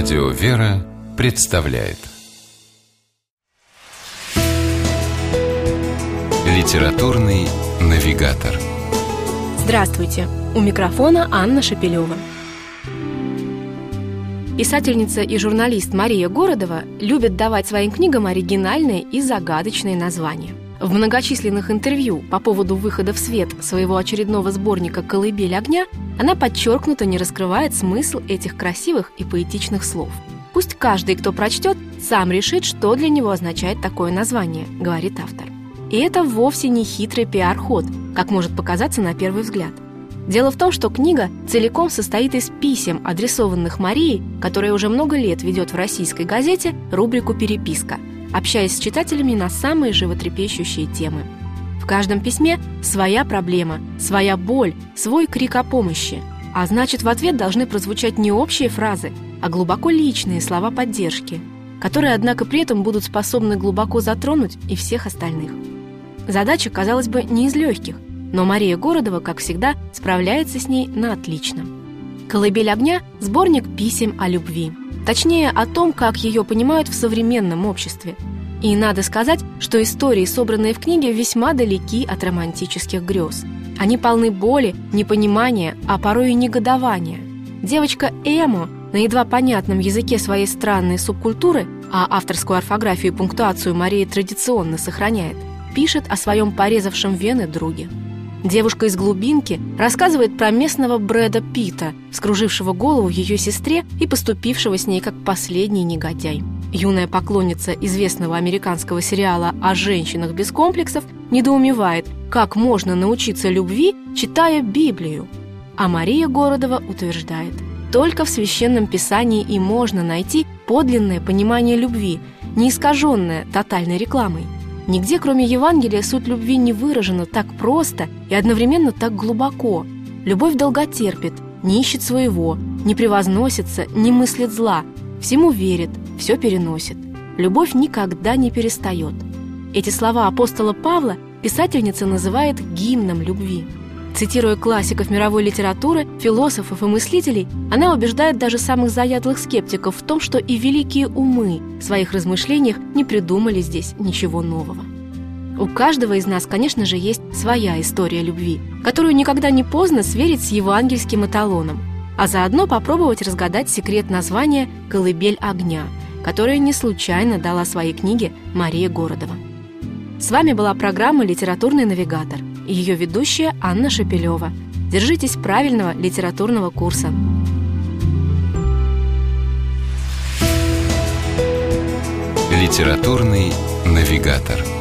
Радио «Вера» представляет Литературный навигатор Здравствуйте! У микрофона Анна Шапилева. Писательница и журналист Мария Городова любит давать своим книгам оригинальные и загадочные названия. В многочисленных интервью по поводу выхода в свет своего очередного сборника «Колыбель огня» она подчеркнуто не раскрывает смысл этих красивых и поэтичных слов. Пусть каждый, кто прочтет, сам решит, что для него означает такое название, говорит автор. И это вовсе не хитрый пиар-ход, как может показаться на первый взгляд. Дело в том, что книга целиком состоит из писем, адресованных Марии, которая уже много лет ведет в российской газете рубрику «Переписка», общаясь с читателями на самые животрепещущие темы. В каждом письме своя проблема, своя боль, свой крик о помощи. А значит, в ответ должны прозвучать не общие фразы, а глубоко личные слова поддержки, которые, однако, при этом будут способны глубоко затронуть и всех остальных. Задача, казалось бы, не из легких, но Мария Городова, как всегда, справляется с ней на отлично. «Колыбель огня» – сборник писем о любви. Точнее, о том, как ее понимают в современном обществе. И надо сказать, что истории, собранные в книге, весьма далеки от романтических грез. Они полны боли, непонимания, а порой и негодования. Девочка Эмо на едва понятном языке своей странной субкультуры, а авторскую орфографию и пунктуацию Мария традиционно сохраняет, пишет о своем порезавшем вены друге. Девушка из глубинки рассказывает про местного Брэда Питта, скружившего голову ее сестре и поступившего с ней как последний негодяй. Юная поклонница известного американского сериала о женщинах без комплексов недоумевает, как можно научиться любви, читая Библию. А Мария Городова утверждает, только в Священном Писании и можно найти подлинное понимание любви, не искаженное тотальной рекламой. Нигде, кроме Евангелия, суть любви не выражена так просто и одновременно так глубоко. Любовь долготерпит, не ищет своего, не превозносится, не мыслит зла, всему верит, все переносит. Любовь никогда не перестает. Эти слова апостола Павла писательница называет гимном любви. Цитируя классиков мировой литературы, философов и мыслителей, она убеждает даже самых заядлых скептиков в том, что и великие умы в своих размышлениях не придумали здесь ничего нового. У каждого из нас, конечно же, есть своя история любви, которую никогда не поздно сверить с евангельским эталоном, а заодно попробовать разгадать секрет названия «Колыбель огня», которое не случайно дала своей книге Мария Городова. С вами была программа «Литературный навигатор» и ее ведущая Анна Шапилева. Держитесь правильного литературного курса. Литературный навигатор.